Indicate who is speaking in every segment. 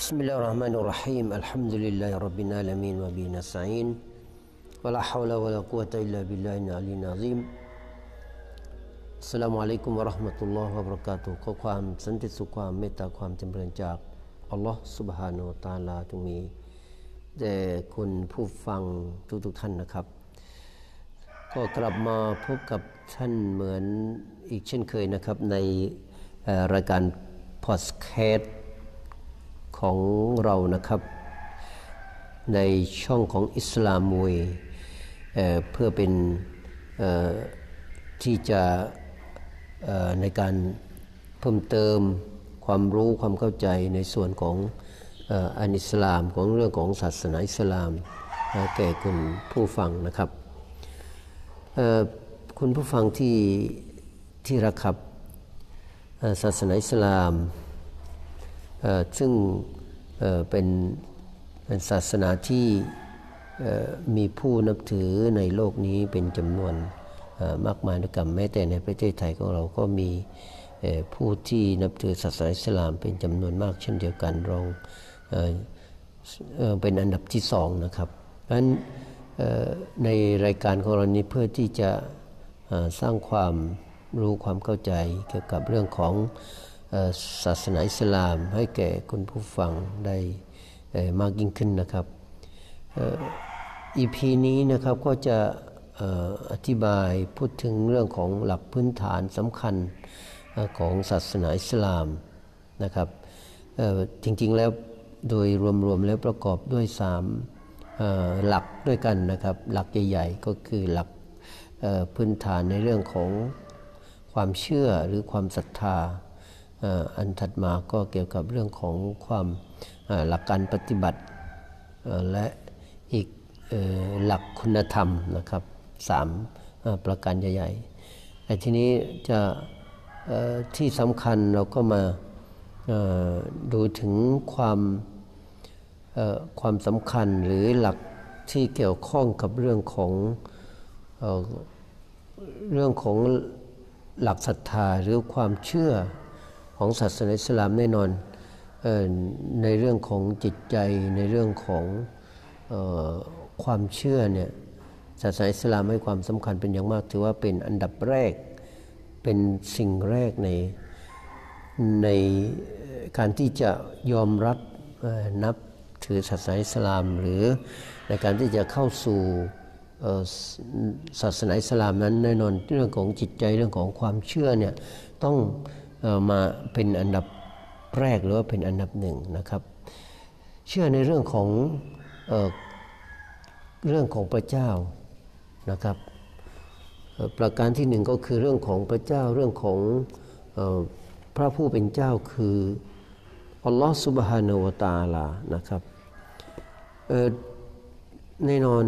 Speaker 1: بسم الله الرحمن الرحيم الحمد لله رب العالمين وبه نستعين ولا حول ولا قوة إلا بالله العلي العظيم السلام عليكم ورحمة الله وبركاته ขอความสันติสุขความเมตตาความจำเริญจากอัลลอฮ์ سبحانه และ تعالى จงมีแด่คุณผู้ฟังทุกๆท่านนะครับ ก็กลับมาพบกับท่านเหมือนอีกเช่นเคยนะครับ ในรายการพอดแคสต์ ของเรานะครับ ในช่องของอิสลามมวยเเพื่อเป็นที่จะในการเพิ่มเติมความรู้ความเข้าใจในส่วนของอันอิสลามของเรื่องของศาสนาอิสลามแก่คุณผู้ฟังนะครับคุณผู้ฟังที่ที่รักครับศาสนาอิสลามซึ่ง เป็นเป็นศาสนาที่มีผู้นับถือในโลกนี้เป็นจำนวนมากมายนะครับแม้แต่ในประเทศไทยของเราก็มีผู้ที่นับถือศาสนาอิสลามเป็นจำนวนมากเช่นเดียวกันรองเป็นอันดับที่สองนะครับเพราะฉะนั้นในรายการของเรานี้เพื่อที่จะสร้างความรู้ความเข้าใจเกี่ยวกับเรื่องของ ศาสนาอิสลามให้แก่คุณผู้ฟังได้มากยิ่งขึ้นนะครับอีพีนี้นะครับก็จะอธิบายพูดถึงเรื่องของหลักพื้นฐานสำคัญของศาสนาอิสลามนะครับจริงๆแล้วโดยรวมๆแล้วประกอบด้วยสามหลักด้วยกันนะครับ หลักใหญ่ ๆ ก็คือหลักพื้นฐานในเรื่องของความเชื่อหรือความศรัทธา อันถัดมาก็เกี่ยวกับเรื่องของความหลักการปฏิบัติและอีกหลักคุณธรรมนะครับสามประการใหญ่ๆแต่ทีนี้จะที่สำคัญเราก็มาดูถึงความความสำคัญหรือหลักที่เกี่ยวข้องกับเรื่องของเรื่องของหลักศรัทธาหรือความเชื่อ ของศาสนาอิสลามแน่นอนในเรื่องของจิตใจในเรื่องของความเชื่อเนี่ยศาสนาอิสลามให้ความสำคัญเป็นอย่างมาก ถือว่าเป็นอันดับแรกเป็นสิ่งแรกในในการที่จะยอมรับนับถือศาสนาอิสลาม หรือในการที่จะเข้าสู่ศาสนาอิสลามนั้นแน่นอนเรื่องของจิตใจเรื่องของความเชื่อเนี่ยต้อง มาเป็นอันดับแรกหรือว่าเป็นอันดับหนึ่งนะครับ เชื่อในเรื่องของเออเรื่องของพระเจ้านะครับประการที่หนึ่งก็คือเรื่องของพระเจ้าเรื่องของพระผู้เป็นเจ้าคืออัลลอฮฺสุบฮานาวตาลานะครับแน่นอน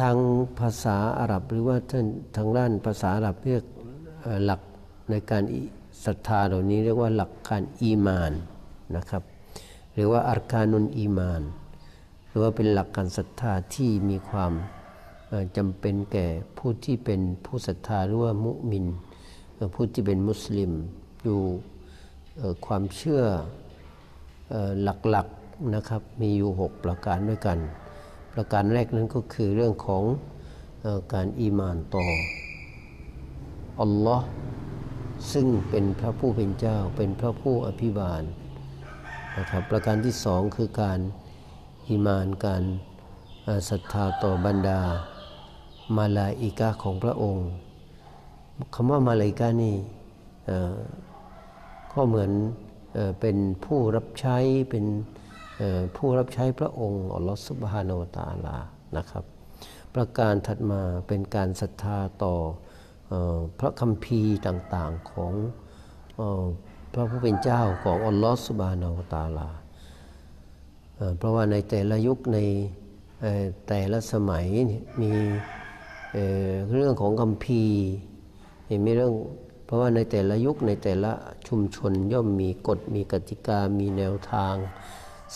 Speaker 1: ทางภาษาอาหรับหรือว่าท่านทางด้านภาษาอาหรับเรียกหลัก ในการศรัทธาเหล่านี้เรียกว่าหลักการอีมานนะครับหรือว่าอารคานุนอีมาน หรือว่าเป็นหลักการศรัทธาที่มีความจำเป็นแก่ผู้ที่เป็นผู้ศรัทธาหรือว่ามุมิน ผู้ที่เป็นมุสลิมอยู่ความเชื่อหลักๆนะครับมีอยู่ 6 ประการด้วยกัน ประการแรกนั้นก็คือเรื่องของการอีมานต่ออัลลอฮ์ ซึ่งเป็นพระผู้เป็นเจ้าเป็นพระผู้อภิบาลนะครับประการที่สองคือการอิมานการศรัทธาต่อบรรดา มาลาอิกาของพระองค์คำว่ามาลาอิกานี่ก็เหมือนเป็นผู้รับใช้เป็นผู้รับใช้พระองค์อัลลอฮฺสุบฮานาตาลานะครับ ประการถัดมาเป็นการศรัทธาต่อ พระคัมภีร์ต่างๆของพระผู้เป็นเจ้าของอัลลอฮฺสุบานาวตาลา เพราะว่าในแต่ละยุคในแต่ละสมัยมีเรื่องของคัมภีร์มีเรื่องเพราะว่าในแต่ละยุคในแต่ละชุมชนย่อมมีกฎมีกติกามีแนวทาง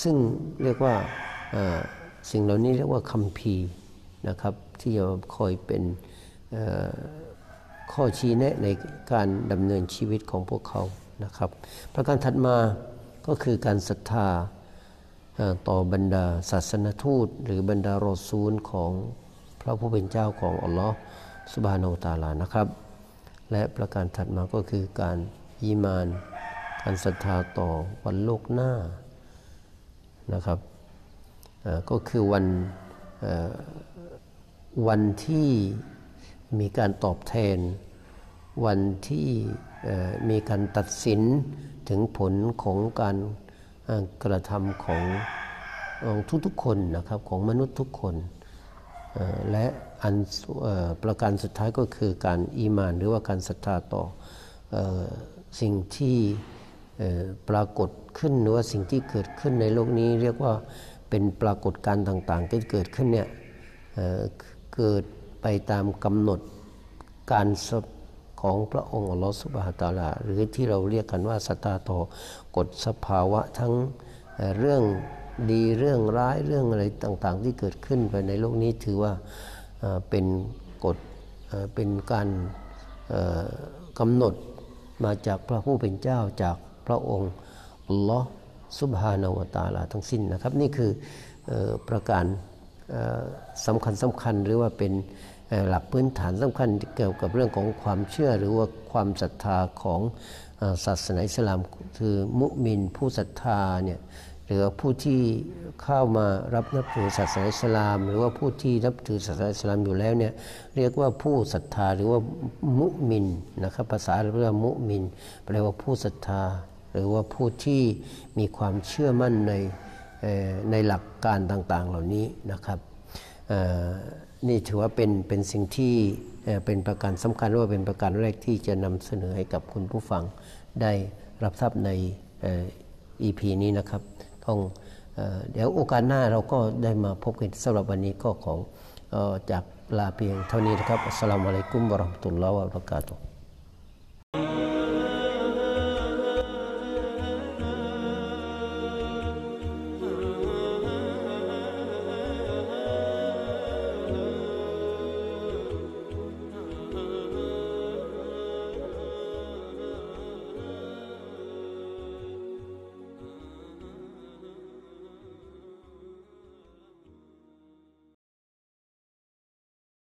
Speaker 1: ซึ่งเรียกว่าสิ่งเหล่านี้เรียกว่าคัมภีร์นะครับที่จะคอยเป็น ข้อชี้แนะในการดำเนินชีวิตของพวกเขานะครับ ประการถัดมาก็คือการศรัทธาต่อบรรดาศาสนทูต หรือบรรดารอซูลของพระผู้เป็นเจ้าของอัลลอฮ์สุบฮานาตาลานะครับ และประการถัดมาก็คือการยีมาน การศรัทธาต่อวันโลกหน้านะครับก็คือวันวันที่ มีการตอบแทน วันที่มีการตัดสินถึงผลของการกระทำของทุกๆคนนะครับของมนุษย์ทุกคนและอันประการสุดท้ายก็คือการอีมาน หรือว่าการศรัทธาต่อสิ่งที่ปรากฏขึ้นหรือว่าสิ่งที่เกิดขึ้นในโลกนี้ เรียกว่าเป็นปรากฏการณ์ต่างๆที่เกิดขึ้นเนี่ยเกิด ไปตามกำหนดการของพระองค์อัลลอฮฺสุบฮฺตาลา หรือที่เราเรียกกันว่าสตาโตกฎสภาวะทั้งเรื่องดีเรื่องร้ายเรื่องอะไรต่างๆ ที่เกิดขึ้นไปในโลกนี้ถือว่าเป็นกฎเป็นการกำหนดมาจากพระผู้เป็นเจ้าจากพระองค์อัลลอฮฺสุบฮานาวตาลาทั้งสิ้นนะครับ นี่คือประการสำคัญสำคัญหรือว่าเป็น หลักพื้นฐานสำคัญเกี่ยวกับเรื่องของความเชื่อหรือว่าความศรัทธาของศาสนาอิสลามคือมุมินผู้ศรัทธาเนี่ยหรือผู้ที่เข้ามารับนับถือศาสนาอิสลาม หรือว่าผู้ที่นับถือศาสนาอิสลามอยู่แล้วเนี่ยเรียกว่าผู้ศรัทธาหรือว่ามุมินนะครับภาษาเรียกว่ามุมินแปลว่าผู้ศรัทธา หรือว่าผู้ที่มีความเชื่อมั่นในในหลักการต่างๆเหล่านี้นะครับ นี่ถือว่าเป็นเป็นสิ่งที่เป็นประการสำคัญว่าเป็นประการแรกที่จะนำเสนอให้กับคุณผู้ฟังได้รับทราบใน EP นี้นะครับต้องเดี๋ยวโอกาสหน้าเราก็ได้มาพบกันสำหรับวันนี้ก็ของจากลาเพียงเท่านี้นะครับอัสสลามุอะลัยกุมบะราะห์มะตุลลอฮ์วะบะเราะกาตุฮ์